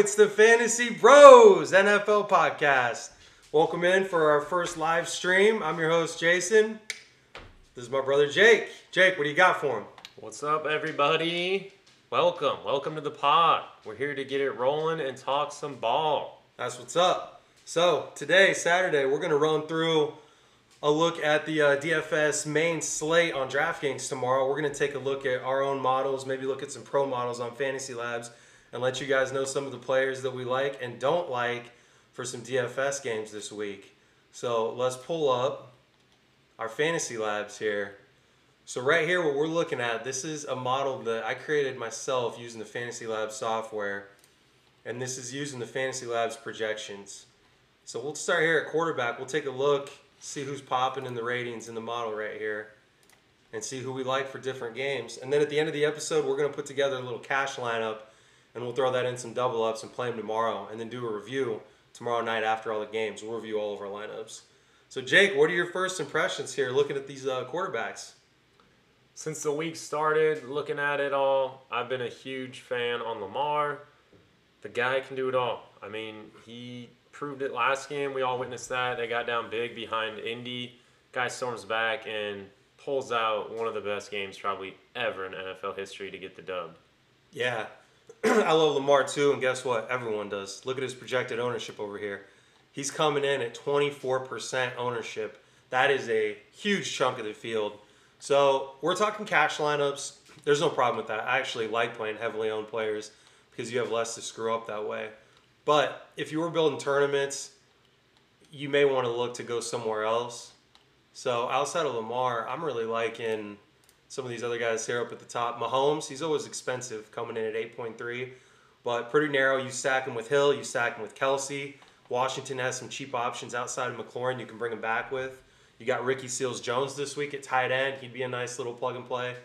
It's the Fantasy Bros NFL podcast. Welcome in for our first live stream. I'm your host, Jason. This is my brother, Jake. Jake, what do you got for him? What's up, everybody? Welcome. Welcome to the pod. We're here to get it rolling and talk some ball. That's what's up. So, today, Saturday, we're going to run through a look at the uh, DFS main slate on DraftKings tomorrow. We're going to take a look at our own models, maybe look at some pro models on Fantasy Labs, and let you guys know some of the players that we like and don't like for some DFS games this week. So, let's pull up our Fantasy Labs here. So right here, what we're looking at, this is a model that I created myself using the Fantasy Labs software, and this is using the Fantasy Labs projections. So we'll start here at quarterback. We'll take a look, see who's popping in the ratings in the model right here, and see who we like for different games. And then at the end of the episode, we're going to put together a little cash lineup, and we'll throw that in some double ups and play them tomorrow, and then do a review tomorrow night after all the games. We'll review all of our lineups. So Jake, what are your first impressions here looking at these uh, quarterbacks? Since the week started, looking at it all, I've been a huge fan on Lamar. The guy can do it all. I mean, he proved it last game. We all witnessed that. They got down big behind Indy. Guy storms back and pulls out one of the best games probably ever in NFL history to get the dub. Yeah, I love Lamar too, and guess what? Everyone does. Look at his projected ownership over here. He's coming in at 24% ownership. That is a huge chunk of the field. So we're talking cash lineups. There's no problem with that. I actually like playing heavily owned players because you have less to screw up that way. But if you were building tournaments, you may want to look to go somewhere else. So outside of Lamar, I'm really liking some of these other guys here up at the top. Mahomes, he's always expensive, coming in at 8.3, but pretty narrow. You stack him with Hill, you stack him with Kelce. Washington has some cheap options outside of McLaurin you can bring him back with. You got Ricky Seals Jones this week at tight end. He'd be a nice little plug and play.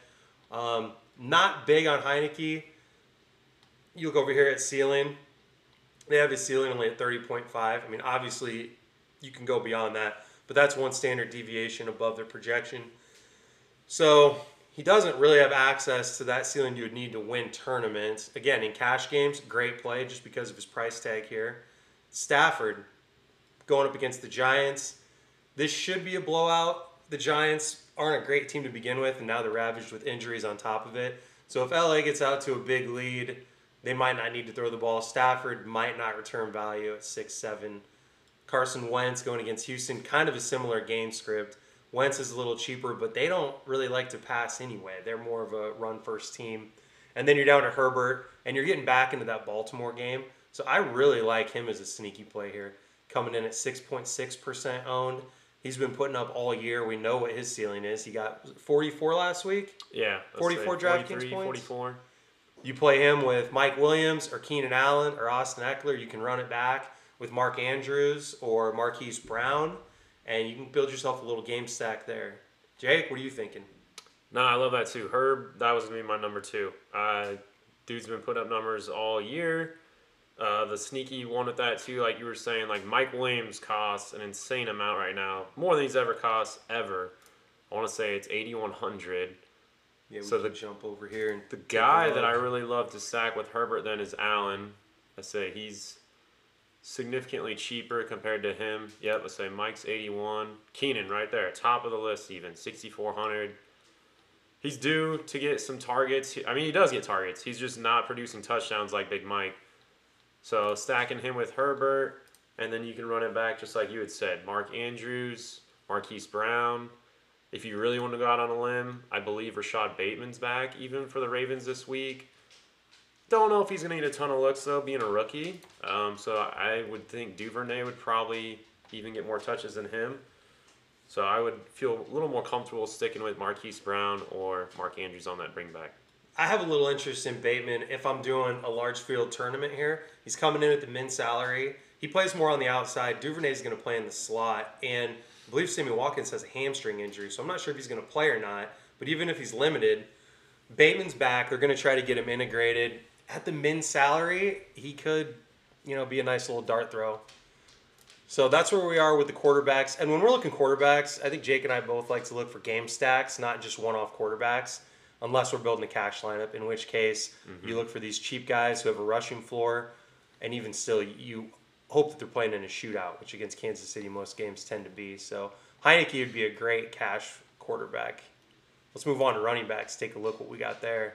Um, not big on Heinicke. You look over here at ceiling. They have his ceiling only at 30.5. I mean, obviously, you can go beyond that, but that's one standard deviation above their projection. So he doesn't really have access to that ceiling you would need to win tournaments. Again, in cash games, great play just because of his price tag here. Stafford going up against the Giants. This should be a blowout. The Giants aren't a great team to begin with, and now they're ravaged with injuries on top of it. So if LA gets out to a big lead, they might not need to throw the ball. Stafford might not return value at 6 7. Carson Wentz going against Houston, kind of a similar game script. Wentz is a little cheaper, but they don't really like to pass anyway. They're more of a run first team. And then you're down to Herbert, and you're getting back into that Baltimore game. So I really like him as a sneaky play here. Coming in at 6.6% owned. He's been putting up all year. We know what his ceiling is. He got 44 last week. Yeah. 44 DraftKings points? 44. You play him with Mike Williams or Keenan Allen or Austin Ekeler. You can run it back with Mark Andrews or Marquise Brown, and you can build yourself a little game stack there. Jake, what are you thinking? No, I love that too. Herb, that was gonna be my number two. Uh, dude's been putting up numbers all year. Uh, the sneaky one with that too, like you were saying, like Mike Williams costs an insane amount right now, more than he's ever cost ever. I want to say it's eighty one hundred. Yeah, we So the- jump over here and The guy that. I really love to sack with Herbert then is Allen. I say he's significantly cheaper compared to him. Yep, let's say Mike's 81. Keenan right there, top of the list even, 6,400. He's due to get some targets. I mean, he does get targets. He's just not producing touchdowns like Big Mike. So stacking him with Herbert, and then you can run it back just like you had said. Mark Andrews, Marquise Brown. If you really want to go out on a limb, I believe Rashod Bateman's back even for the Ravens this week. Don't know if he's going to get a ton of looks though, being a rookie. Um, so I would think Duvernay would probably even get more touches than him. So I would feel a little more comfortable sticking with Marquise Brown or Mark Andrews on that bring back. I have a little interest in Bateman if I'm doing a large field tournament here. He's coming in at the min salary. He plays more on the outside. Duvernay's going to play in the slot. And I believe Sammy Watkins has a hamstring injury, so I'm not sure if he's going to play or not. But even if he's limited, Bateman's back. They're going to try to get him integrated. At the min salary, he could, you know, be a nice little dart throw. So that's where we are with the quarterbacks. And when we're looking quarterbacks, I think Jake and I both like to look for game stacks, not just one-off quarterbacks. unless we're building a cash lineup, in which case Mm-hmm. you look for these cheap guys who have a rushing floor, and even still, you hope that they're playing in a shootout, which against Kansas City most games tend to be. So Heinicke would be a great cash quarterback. Let's move on to running backs. Take a look what we got there.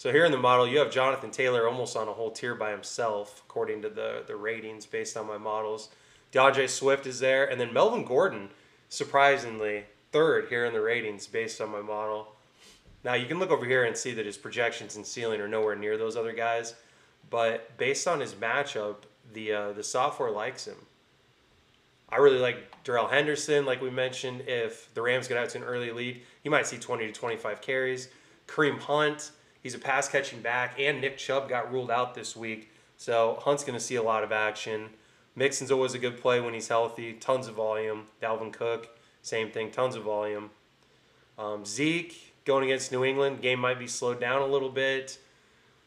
So here in the model, you have Jonathan Taylor almost on a whole tier by himself, according to the the ratings based on my models. D'Andre Swift is there, and then Melvin Gordon, surprisingly third here in the ratings based on my model. Now you can look over here and see that his projections and ceiling are nowhere near those other guys, but based on his matchup, the uh, the software likes him. I really like Darrell Henderson, like we mentioned. If the Rams get out to an early lead, you might see 20 to 25 carries. Kareem Hunt, he's a pass catching back, and Nick Chubb got ruled out this week, so Hunt's going to see a lot of action. Mixon's always a good play when he's healthy, tons of volume. Dalvin Cook, same thing, tons of volume. Um, Zeke going against New England, game might be slowed down a little bit.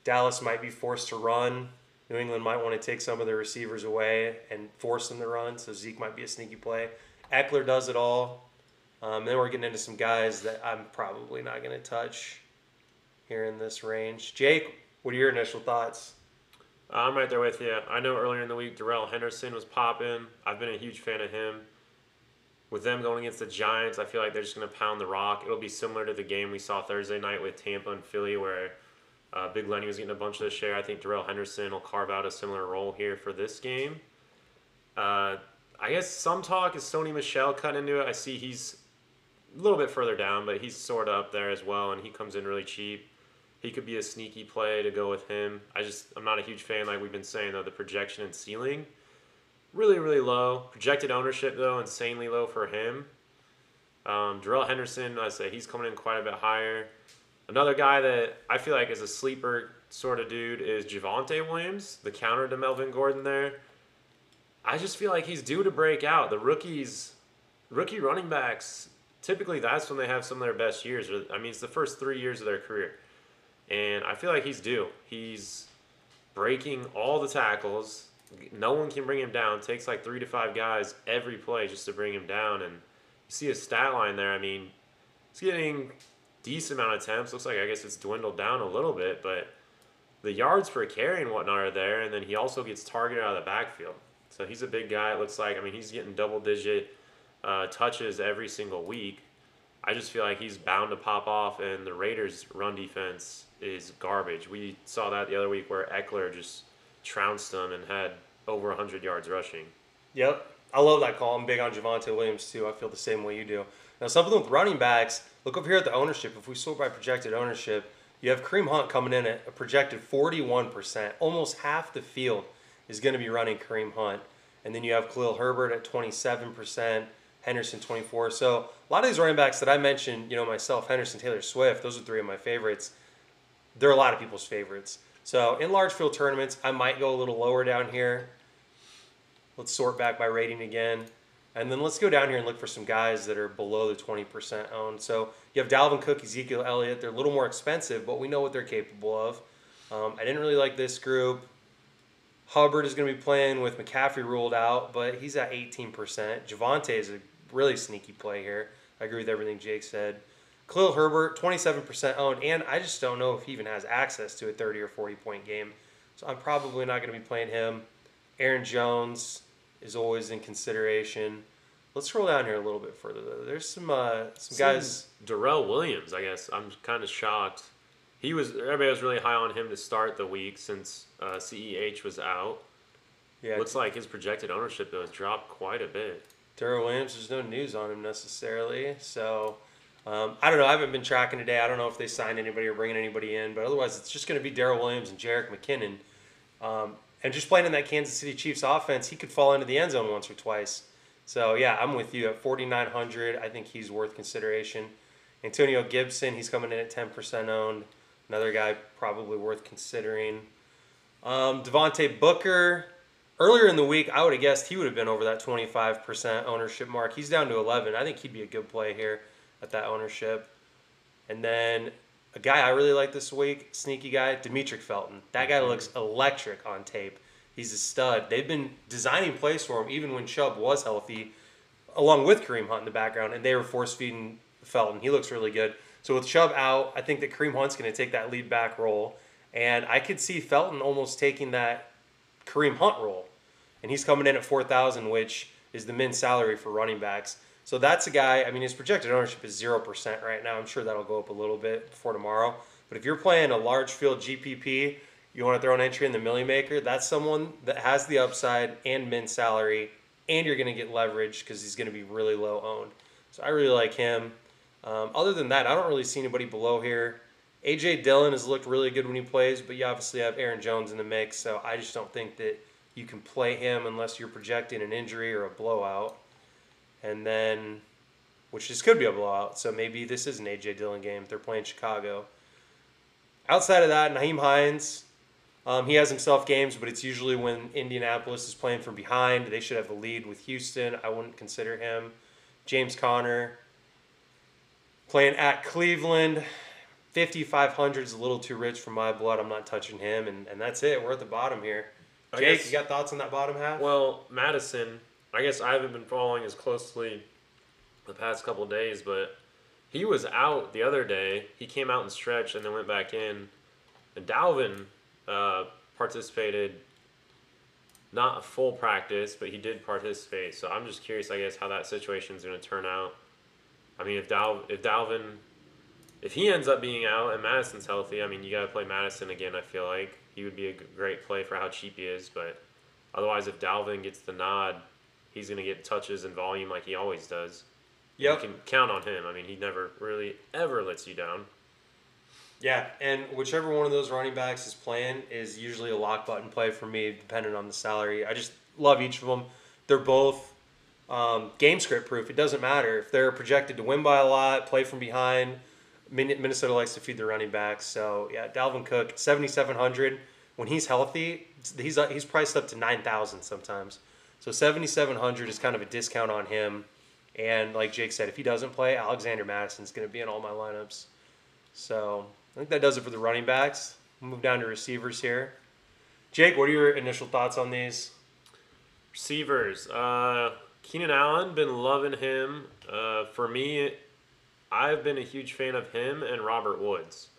Dallas might be forced to run. New England might want to take some of their receivers away and force them to run, so Zeke might be a sneaky play. Ekeler does it all. Um, then we're getting into some guys that I'm probably not going to touch here in this range. Jake, what are your initial thoughts? I'm right there with you. I know earlier in the week, Darrell Henderson was popping. I've been a huge fan of him. With them going against the Giants, I feel like they're just going to pound the rock. It'll be similar to the game we saw Thursday night with Tampa and Philly, where uh, Big Lenny was getting a bunch of the share. I think Darrell Henderson will carve out a similar role here for this game. Uh, I guess some talk is Sony Michel cut into it. I see he's a little bit further down, but he's sort of up there as well, and he comes in really cheap. He could be a sneaky play to go with him. I just I'm not a huge fan, like we've been saying though. The projection and ceiling, really really low. Projected ownership though insanely low for him. Um, Darrell Henderson, I say he's coming in quite a bit higher. Another guy that I feel like is a sleeper sort of dude is Javonte Williams, the counter to Melvin Gordon there. I just feel like he's due to break out. The rookies, rookie running backs, typically that's when they have some of their best years. I mean, it's the first three years of their career, and I feel like he's due. He's breaking all the tackles. No one can bring him down. takes like three to five guys every play just to bring him down. And you see his stat line there. I mean, he's getting decent amount of attempts. Looks like I guess it's dwindled down a little bit, but the yards per carry and whatnot are there. And then he also gets targeted out of the backfield. So he's a big guy. It looks like. I mean, he's getting double digit uh, touches every single week. I just feel like he's bound to pop off, and the Raiders' run defense is garbage. We saw that the other week where Ekeler just trounced them and had over 100 yards rushing. Yep. I love that call. I'm big on Javonte Williams too. I feel the same way you do. Now, something with running backs, look over here at the ownership. If we sort by projected ownership, you have Kareem Hunt coming in at a projected 41%. Almost half the field is going to be running Kareem Hunt. And then you have Khalil Herbert at 27%, Henderson 24. So a lot of these running backs that I mentioned, you know, myself, Henderson, Taylor Swift, those are three of my favorites. They're a lot of people's favorites. So in large field tournaments, I might go a little lower down here. Let's sort back by rating again. And then let's go down here and look for some guys that are below the 20% owned. So you have Dalvin Cook, Ezekiel Elliott. They're a little more expensive, but we know what they're capable of. Um, I didn't really like this group. Hubbard is going to be playing with McCaffrey ruled out, but he's at 18%. Javonte is a really sneaky play here. I agree with everything Jake said. Khalil Herbert, 27% owned, and I just don't know if he even has access to a 30 or 40 point game. So I'm probably not going to be playing him. Aaron Jones is always in consideration. Let's scroll down here a little bit further though. There's some uh, some guys. Darrel Williams, I guess. I'm kind of shocked. He was everybody was really high on him to start the week since uh, Ceh was out. Yeah, Looks like his projected ownership though has dropped quite a bit. Darrel Williams. There's no news on him necessarily, so um, I don't know. I haven't been tracking today. I don't know if they signed anybody or bringing anybody in, but otherwise it's just going to be Darrel Williams and Jerick McKinnon. Um, and just playing in that Kansas City Chiefs offense, he could fall into the end zone once or twice. So yeah, I'm with you at 4,900. I think he's worth consideration. Antonio Gibson, he's coming in at 10% owned. Another guy probably worth considering. Um, Devontae Booker, earlier in the week, I would have guessed he would have been over that 25% ownership mark. He's down to 11. I think he'd be a good play here at that ownership. And then a guy I really like this week, sneaky guy, Demetric Felton. That guy mm-hmm. looks electric on tape. He's a stud. They've been designing plays for him even when Chubb was healthy, along with Kareem Hunt in the background, and they were force feeding Felton. He looks really good. So with Chubb out, I think that Kareem Hunt's going to take that lead back role, and I could see Felton almost taking that Kareem Hunt role, and he's coming in at four thousand, which is the min salary for running backs. So that's a guy. I mean, his projected ownership is zero percent right now. I'm sure that'll go up a little bit before tomorrow. But if you're playing a large field GPP, you want to throw an entry in the Milly Maker. That's someone that has the upside and min salary, and you're going to get leverage because he's going to be really low owned. So I really like him. Um, other than that, I don't really see anybody below here. AJ Dillon has looked really good when he plays, but you obviously have Aaron Jones in the mix, so I just don't think that you can play him unless you're projecting an injury or a blowout. And then, which this could be a blowout, so maybe this is an AJ Dillon game if they're playing Chicago. Outside of that, Nyheim Hines, um, he has himself games, but it's usually when Indianapolis is playing from behind. They should have the lead with Houston. I wouldn't consider him. James Conner playing at Cleveland. 5,500 is a little too rich for my blood. I'm not touching him, and, and that's it. We're at the bottom here. Jake, guess- you got thoughts on that bottom half? Well, Mattison, I guess I haven't been following as closely the past couple days, but he was out the other day. He came out and stretched and then went back in. And Dalvin uh, participated, not a full practice, but he did participate. So I'm just curious, I guess, how that situation is going to turn out. I mean, if Dal if Dalvin if he ends up being out and Mattison's healthy, I mean, you got to play Mattison again. I feel like he would be a great play for how cheap he is. But otherwise, if Dalvin gets the nod, he's going to get touches and volume like he always does. You can count on him. I mean, he never really ever lets you down. Yeah, and whichever one of those running backs is playing is usually a lock button play for me, depending on the salary. I just love each of them. They're both um, game script proof. It doesn't matter if they're projected to win by a lot, play from behind. Minnesota likes to feed the running backs, so yeah, Dalvin Cook, seventy seven hundred. When he's healthy, he's he's priced up to nine thousand sometimes. So seventy seven hundred is kind of a discount on him. And like Jake said, if he doesn't play, Alexander Mattison's going to be in all my lineups. So I think that does it for the running backs. We'll move down to receivers here. Jake, what are your initial thoughts on these? Receivers. Uh, Keenan Allen, been loving him. Uh, for me, I've been a huge fan of him and Robert Woods.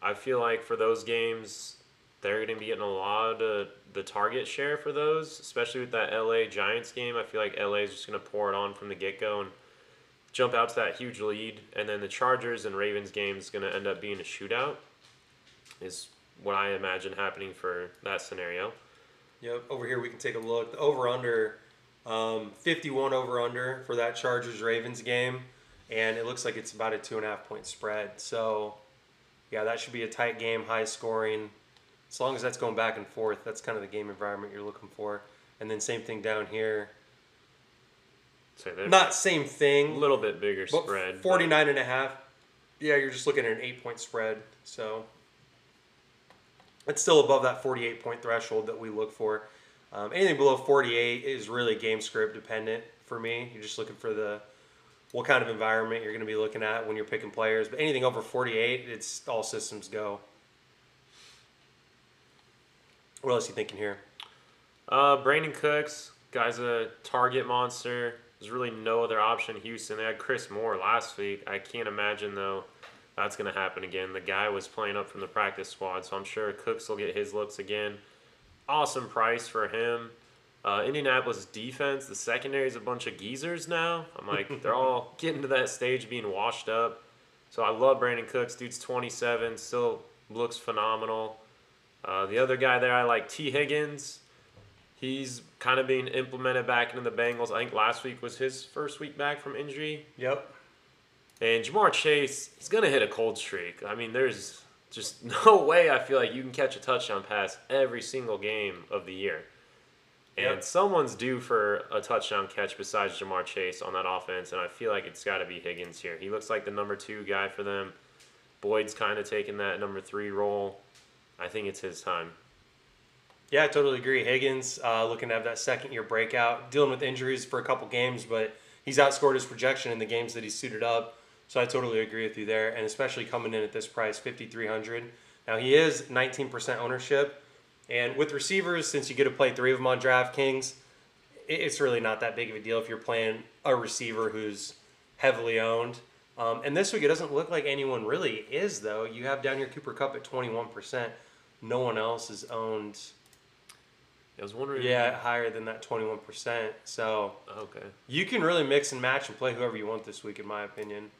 I feel like for those games, they're going to be getting a lot of the target share for those, especially with that LA Giants game. I feel like LA is just going to pour it on from the get go and jump out to that huge lead. And then the Chargers and Ravens game is going to end up being a shootout, is what I imagine happening for that scenario. Yep, over here we can take a look. The over under, um, 51 over under for that Chargers Ravens game. And it looks like it's about a two and a half point spread. So, yeah, that should be a tight game, high scoring. As long as that's going back and forth, that's kind of the game environment you're looking for. And then same thing down here. So Not same thing. a little bit bigger but spread. but- 49 and a half. Yeah, you're just looking at an eight point spread. So it's still above that 48 point threshold that we look for. Um, anything below 48 is really game script dependent for me. You're just looking for the what kind of environment you're going to be looking at when you're picking players. But anything over 48, it's all systems go. What else are you thinking here? Uh, Brandin Cooks, guy's a target monster. There's really no other option. In Houston, they had Chris Moore last week. I can't imagine though that's gonna happen again. The guy was playing up from the practice squad, so I'm sure Cooks will get his looks again. Awesome price for him. Uh, Indianapolis defense, the secondary is a bunch of geezers now. I'm like, they're all getting to that stage being washed up. So I love Brandin Cooks. Dude's 27, still looks phenomenal. Uh, the other guy there, I like Tee Higgins. He's kind of being implemented back into the Bengals. I think last week was his first week back from injury. Yep. And Ja'Marr Chase, he's going to hit a cold streak. I mean, there's just no way I feel like you can catch a touchdown pass every single game of the year. And Yep. someone's due for a touchdown catch besides Ja'Marr Chase on that offense, and I feel like it's got to be Higgins here. He looks like the number two guy for them. Boyd's kind of taking that number three role. I think it's his time. Yeah, I totally agree. Higgins uh, looking to have that second year breakout, dealing with injuries for a couple games, but he's outscored his projection in the games that he's suited up. So I totally agree with you there, and especially coming in at this price, fifty three hundred. Now he is nineteen percent ownership, and with receivers, since you get to play three of them on DraftKings, it's really not that big of a deal if you're playing a receiver who's heavily owned. Um, and this week, it doesn't look like anyone really is, though. You have down here Cooper Kupp at 21%. No one else is owned, I was wondering. yeah, higher than that 21%. So Okay. you can really mix and match and play whoever you want this week, in my opinion.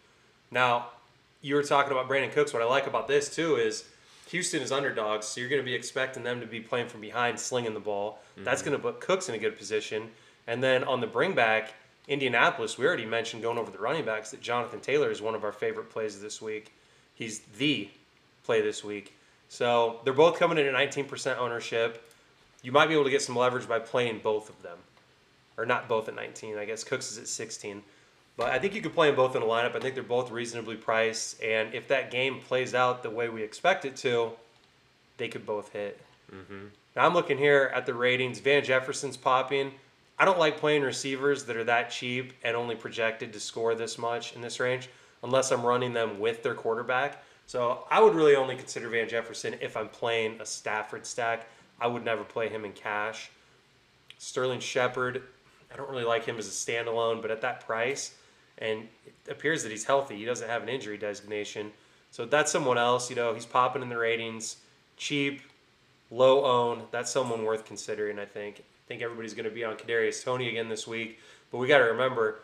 Now, you were talking about Brandin Cooks. What I like about this, too, is Houston is underdogs, so you're going to be expecting them to be playing from behind, slinging the ball. That's mm-hmm. going to put Cooks in a good position. And then on the bring back, Indianapolis, we already mentioned going over the running backs that Jonathan Taylor is one of our favorite plays this week. He's the play this week. So they're both coming in at 19% ownership. You might be able to get some leverage by playing both of them. Or not both at 19. I guess Cooks is at 16. But I think you could play them both in a lineup. I think they're both reasonably priced. And if that game plays out the way we expect it to, they could both hit. Mm-hmm. Now I'm looking here at the ratings. Van Jefferson's popping. I don't like playing receivers that are that cheap and only projected to score this much in this range unless I'm running them with their quarterback. So I would really only consider Van Jefferson if I'm playing a Stafford stack. I would never play him in cash. Sterling Shepard, I don't really like him as a standalone, but at that price, and it appears that he's healthy. He doesn't have an injury designation. So that's someone else. You know, he's popping in the ratings. Cheap, low own. That's someone worth considering, I think. I think everybody's going to be on Kadarius Toney again this week. But we got to remember,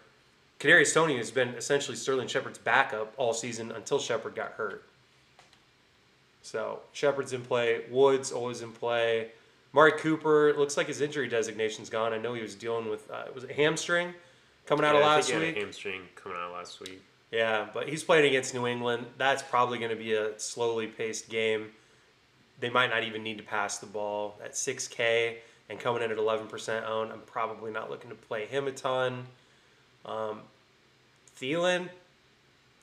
Kadarius Toney has been essentially Sterling Shepard's backup all season until Shepard got hurt. So Shepard's in play. Woods always in play. Mark Cooper looks like his injury designation's gone. I know he was dealing with uh, was it hamstring coming out Yeah, of last think he had week. hamstring coming out last week. Yeah, but he's playing against New England. That's probably going to be a slowly paced game. They might not even need to pass the ball at 6K and coming in at 11% owned. I'm probably not looking to play him a ton. Um, Thielen,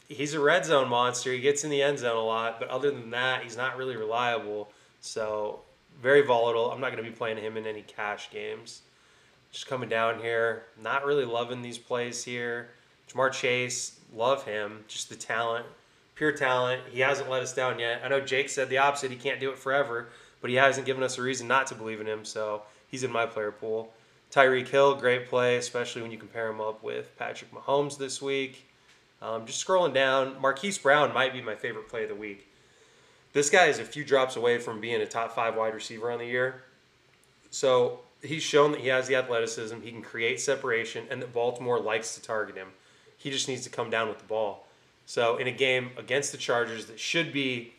he's a red zone monster. He gets in the end zone a lot, but other than that, he's not really reliable. So very volatile. I'm not going to be playing him in any cash games. Just coming down here, not really loving these plays here. Ja'Marr Chase, love him. Just the talent, pure talent. He hasn't let us down yet. I know Jake said the opposite. He can't do it forever, but he hasn't given us a reason not to believe in him. So he's in my player pool. Tyreek Hill, great play, especially when you compare him up with Patrick Mahomes this week. Um, just scrolling down, Marquise Brown might be my favorite play of the week. This guy is a few drops away from being a top five wide receiver on the year. So he's shown that he has the athleticism, he can create separation, and that Baltimore likes to target him. He just needs to come down with the ball. So in a game against the Chargers that should be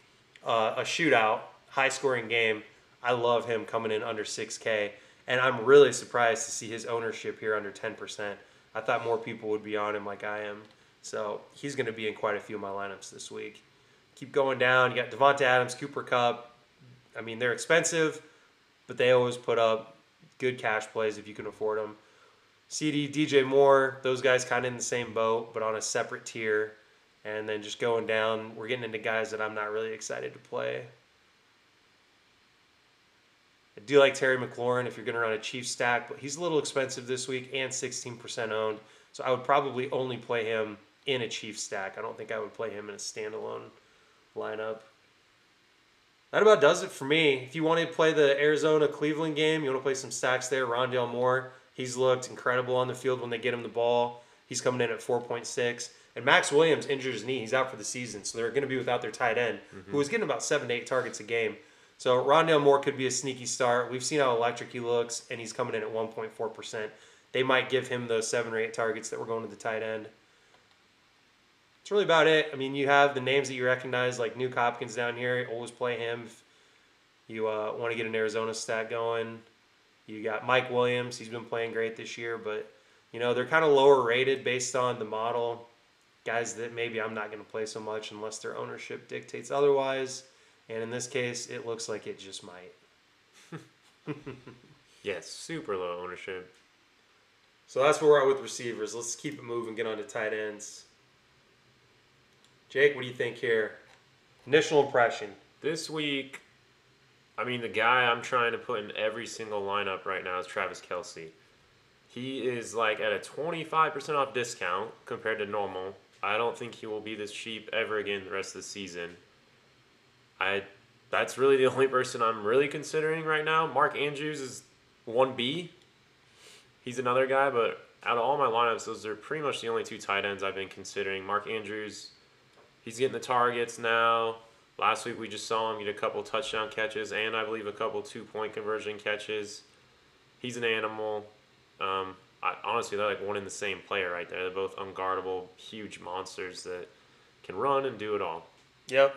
uh, a shootout, high scoring game, I love him coming in under 6K. And I'm really surprised to see his ownership here under 10%. I thought more people would be on him like I am. So he's going to be in quite a few of my lineups this week. Keep going down. You got Davante Adams, Cooper Kupp. I mean, they're expensive, but they always put up good cash plays if you can afford them. CeeDee, DJ Moore, those guys kind of in the same boat, but on a separate tier. And then just going down, we're getting into guys that I'm not really excited to play. I do like Terry McLaurin if you're going to run a Chief stack, but he's a little expensive this week and 16% owned. So I would probably only play him in a Chief stack. I don't think I would play him in a standalone lineup. That about does it for me. If you want to play the Arizona Cleveland game, you want to play some stacks there. Rondale Moore, he's looked incredible on the field when they get him the ball. He's coming in at 4.6. And Maxx Williams injured his knee. He's out for the season. So they're going to be without their tight end, mm-hmm. who was getting about seven to eight targets a game. So Rondale Moore could be a sneaky start. We've seen how electric he looks, and he's coming in at 1.4%. They might give him those seven or eight targets that were going to the tight end. That's really about it. I mean, you have the names that you recognize, like Nuk Hopkins down here. Always play him if you uh, want to get an Arizona stat going. You got Mike Williams. He's been playing great this year, but you know they're kind of lower rated based on the model. Guys that maybe I'm not going to play so much unless their ownership dictates otherwise. And in this case, it looks like it just might. Yeah, super low ownership. So that's where we're at with receivers. Let's keep it moving. Get on to tight ends. Jake, what do you think here? Initial impression. This week, I mean, the guy I'm trying to put in every single lineup right now is Travis Kelce. He is like at a 25% off discount compared to normal. I don't think he will be this cheap ever again the rest of the season. I that's really the only person I'm really considering right now. Mark Andrews is 1B. He's another guy, but out of all my lineups, those are pretty much the only two tight ends I've been considering. Mark Andrews, he's getting the targets now. Last week we just saw him get a couple touchdown catches and I believe a couple two point conversion catches. He's an animal. Um, I, honestly, they're like one and the same player right there. They're both unguardable, huge monsters that can run and do it all. Yep.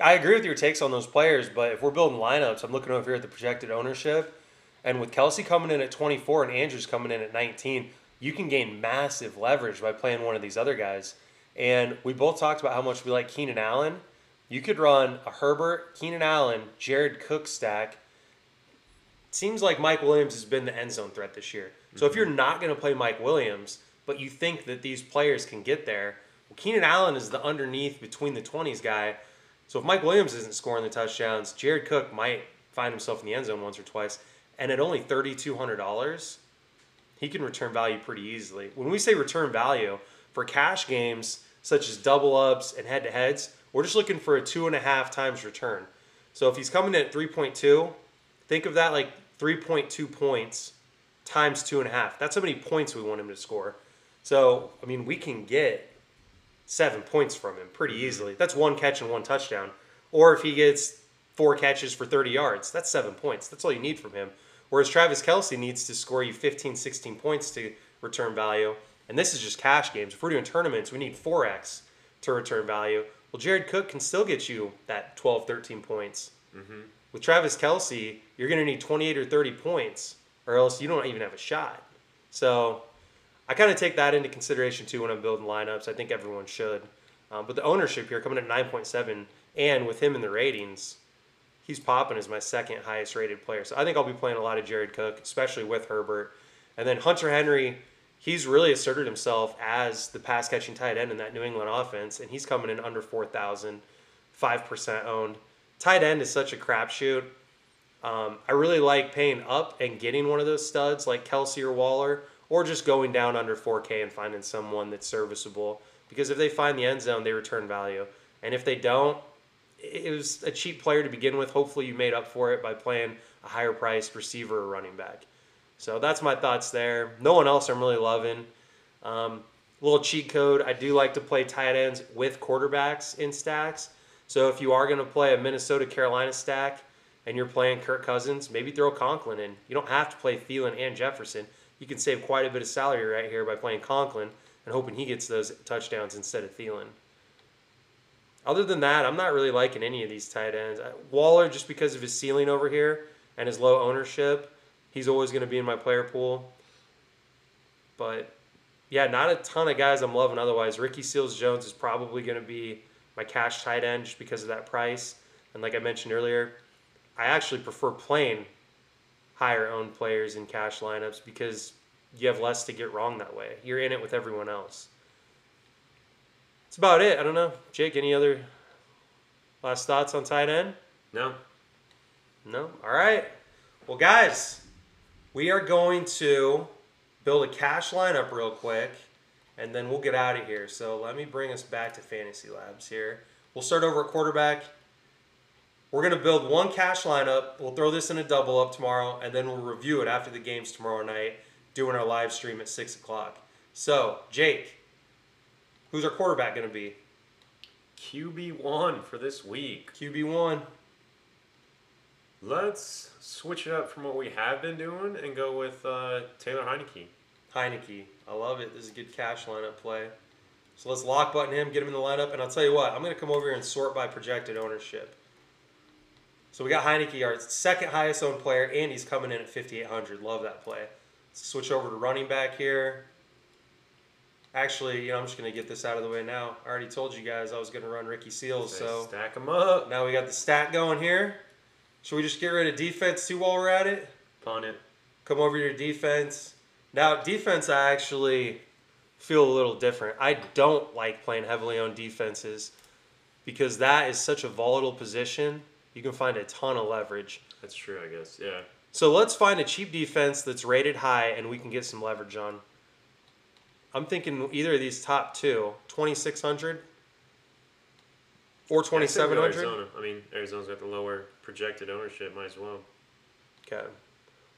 I agree with your takes on those players, but if we're building lineups, I'm looking over here at the projected ownership, and with Kelce coming in at 24 and Andrews coming in at 19, you can gain massive leverage by playing one of these other guys. And we both talked about how much we like Keenan Allen. You could run a Herbert, Keenan Allen, Jared Cook stack. Seems like Mike Williams has been the end zone threat this year. So if mhm. you're not going to play Mike Williams, but you think that these players can get there, well, Keenan Allen is the underneath between the 20s guy. So if Mike Williams isn't scoring the touchdowns, Jared Cook might find himself in the end zone once or twice. And at only $3,200, he can return value pretty easily. When we say return value, for cash games such as double ups and head to heads, we're just looking for a two and a half times return. So if he's coming in at 3.2, think of that like 3.2 points times two and a half. That's how many points we want him to score. So, I mean, we can get seven points from him pretty mm-hmm. easily. That's one catch and one touchdown. Or if he gets four catches for 30 yards, that's seven points. That's all you need from him. Whereas Travis Kelce needs to score you 15, 16 points to return value. And this is just cash games. If we're doing tournaments, we need 4x to return value. Well, Jared Cook can still get you that 12, 13 points. Mm-hmm. With Travis Kelce, you're going to need 28 or 30 points, or else you don't even have a shot. So I kind of take that into consideration too when I'm building lineups. I think everyone should. Um, but the ownership here coming at 9.7, and with him in the ratings, he's popping as my second highest rated player. So I think I'll be playing a lot of Jared Cook, especially with Herbert. And then Hunter Henry, he's really asserted himself as the pass catching tight end in that New England offense, and he's coming in under 4,000, 5% owned. Tight end is such a crapshoot. Um, I really like paying up and getting one of those studs like Kelce or Waller, or just going down under 4K and finding someone that's serviceable. Because if they find the end zone, they return value. And if they don't, it was a cheap player to begin with. Hopefully, you made up for it by playing a higher priced receiver or running back. So that's my thoughts there. No one else I'm really loving. Um, little cheat code I do like to play tight ends with quarterbacks in stacks. So if you are going to play a Minnesota Carolina stack and you're playing Kirk Cousins, maybe throw Conklin in. You don't have to play Thielen and Jefferson. You can save quite a bit of salary right here by playing Conklin and hoping he gets those touchdowns instead of Thielen. Other than that, I'm not really liking any of these tight ends. Waller, just because of his ceiling over here and his low ownership, he's always going to be in my player pool. But yeah, not a ton of guys I'm loving otherwise. Ricky Seals Jones is probably going to be my cash tight end just because of that price. And like I mentioned earlier, I actually prefer playing higher owned players in cash lineups because you have less to get wrong that way. You're in it with everyone else. That's about it. I don't know. Jake, any other last thoughts on tight end? No. No? All right. Well, guys, we are going to build a cash lineup real quick and then we'll get out of here. So let me bring us back to Fantasy Labs here. We'll start over at quarterback. We're going to build one cash lineup. We'll throw this in a double up tomorrow, and then we'll review it after the games tomorrow night, doing our live stream at 6 o'clock. So, Jake, who's our quarterback going to be? QB1 for this week. QB1. Let's switch it up from what we have been doing and go with uh, Taylor Heinicke. Heineke. I love it. This is a good cash lineup play. So let's lock button him, get him in the lineup, and I'll tell you what, I'm going to come over here and sort by projected ownership. So we got Heinicke, our second highest owned player, and he's coming in at 5,800. Love that play. Let's switch over to running back here. Actually, you know, I'm just going to get this out of the way now. I already told you guys I was going to run Ricky Seals, so stack them up. now we got the stat going here. Should we just get rid of defense too while we're at it? Punt it. come over to defense. Now, defense, I actually feel a little different. I don't like playing heavily on defenses because that is such a volatile position. You can find a ton of leverage. That's true, I guess. Yeah. So let's find a cheap defense that's rated high and we can get some leverage on. I'm thinking either of these top two, 2600 or I'd say we go 2700. Arizona. I mean, Arizona's got the lower projected ownership. Might as well. Okay.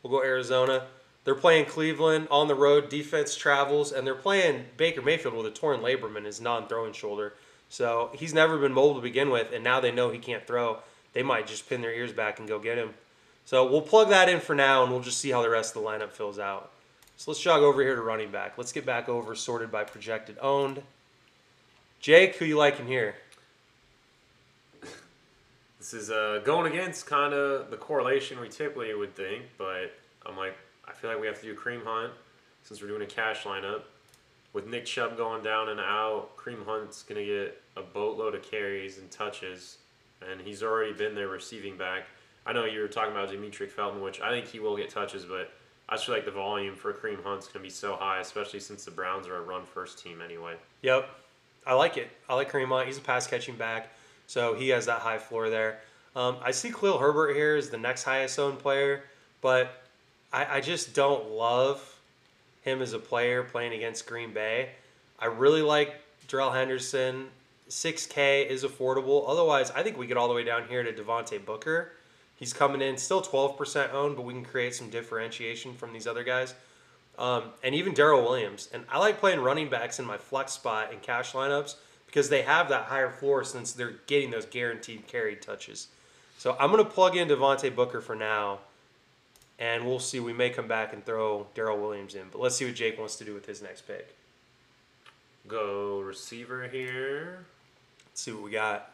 We'll go Arizona. They're playing Cleveland on the road. Defense travels, and they're playing Baker Mayfield with a torn labrum in his non-throwing shoulder. So he's never been mobile to begin with, and now they know he can't throw. They might just pin their ears back and go get him. So we'll plug that in for now, and we'll just see how the rest of the lineup fills out. So let's jog over here to running back. Let's get back over sorted by projected owned. Jake, who you liking here? This is uh, going against kind of the correlation we typically would think, but I'm like, I feel like we have to do Kareem Hunt since we're doing a cash lineup. With Nick Chubb going down and out, Kareem Hunt's going to get a boatload of carries and touches, and he's already been there receiving back. I know you were talking about Demetric Felton, which I think he will get touches, but I just feel like the volume for Kareem Hunt's going to be so high, especially since the Browns are a run first team anyway. Yep. I like it. I like Kareem Hunt. He's a pass catching back, so he has that high floor there. Um, I see Khalil Herbert here as the next highest owned player, but I, I just don't love him as a player playing against Green Bay. I really like Darrell Henderson. 6K is affordable. Otherwise, I think we get all the way down here to Devontae Booker. He's coming in still 12% owned, but we can create some differentiation from these other guys. Um, and even Darrel Williams. And I like playing running backs in my flex spot in cash lineups because they have that higher floor since they're getting those guaranteed carried touches. So I'm going to plug in Devontae Booker for now, and we'll see. We may come back and throw Darrel Williams in, but let's see what Jake wants to do with his next pick. Go receiver here. Let's see what we got.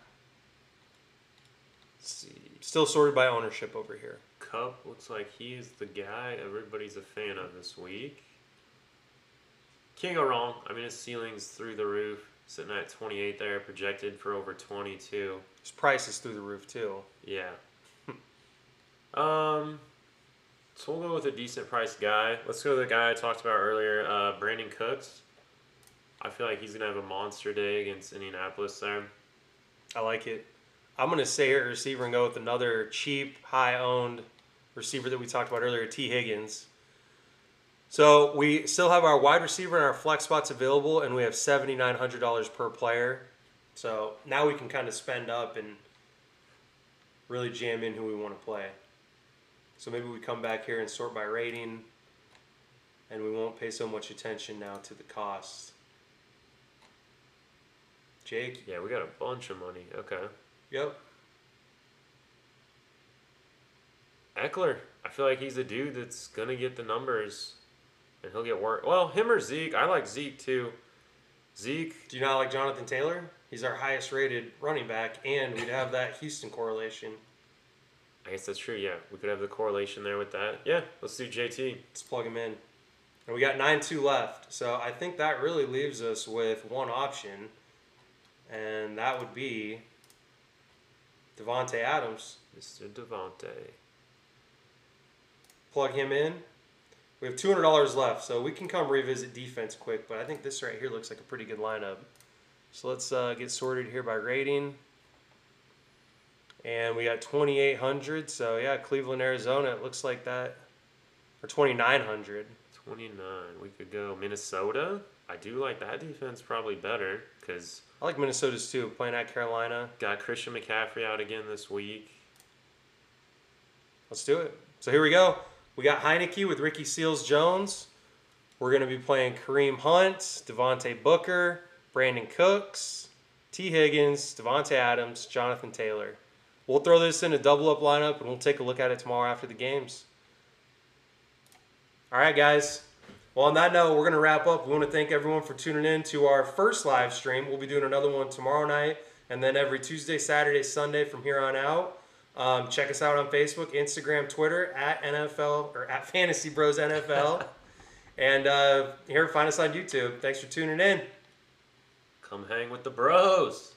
Let's see. Still sorted by ownership over here. Kupp looks like he is the guy everybody's a fan of this week. Can't go wrong. I mean, his ceiling's through the roof, sitting at 28 there, projected for over 22. His price is through the roof too. Yeah. um, so we'll go with a decent price guy. Let's go with the guy I talked about earlier, uh, Brandin Cooks. I feel like he's gonna have a monster day against Indianapolis there. I like it. I'm gonna stay here at receiver and go with another cheap, high-owned receiver that we talked about earlier, Tee Higgins. So we still have our wide receiver and our flex spots available, and we have seventy nine hundred dollars per player. So now we can kind of spend up and really jam in who we want to play. So maybe we come back here and sort by rating, and we won't pay so much attention now to the costs. Jake. Yeah, we got a bunch of money. Okay. Yep. Ekeler. I feel like he's a dude that's gonna get the numbers, and he'll get work. Well, him or Zeke. I like Zeke too. Zeke. Do you not like Jonathan Taylor? He's our highest rated running back, and we'd have that Houston correlation. I guess that's true. Yeah, we could have the correlation there with that. Yeah, let's do JT. Let's plug him in. And we got 9 2 left. So I think that really leaves us with one option, and that would be Davante Adams. Mr. Davante. Plug him in. We have $200 left, so we can come revisit defense quick, but I think this right here looks like a pretty good lineup. So let's uh, get sorted here by rating. And we got 2,800. So yeah, Cleveland, Arizona. It looks like that. Or 2,900. 29. We could go Minnesota. I do like that defense probably better because I like Minnesota's too, playing at Carolina. got Christian McCaffrey out again this week. Let's do it. So here we go. We got Heinicke with Ricky Seals Jones. We're going to be playing Kareem Hunt, Devontae Booker, Brandin Cooks, Tee Higgins, Davante Adams, Jonathan Taylor. We'll throw this in a double up lineup and we'll take a look at it tomorrow after the games. All right, guys. Well, on that note, we're going to wrap up. We want to thank everyone for tuning in to our first live stream. We'll be doing another one tomorrow night and then every Tuesday, Saturday, Sunday from here on out. Um, check us out on Facebook, Instagram, Twitter at NFL or at Fantasy Bros NFL. and uh, here, find us on YouTube. Thanks for tuning in. Come hang with the bros.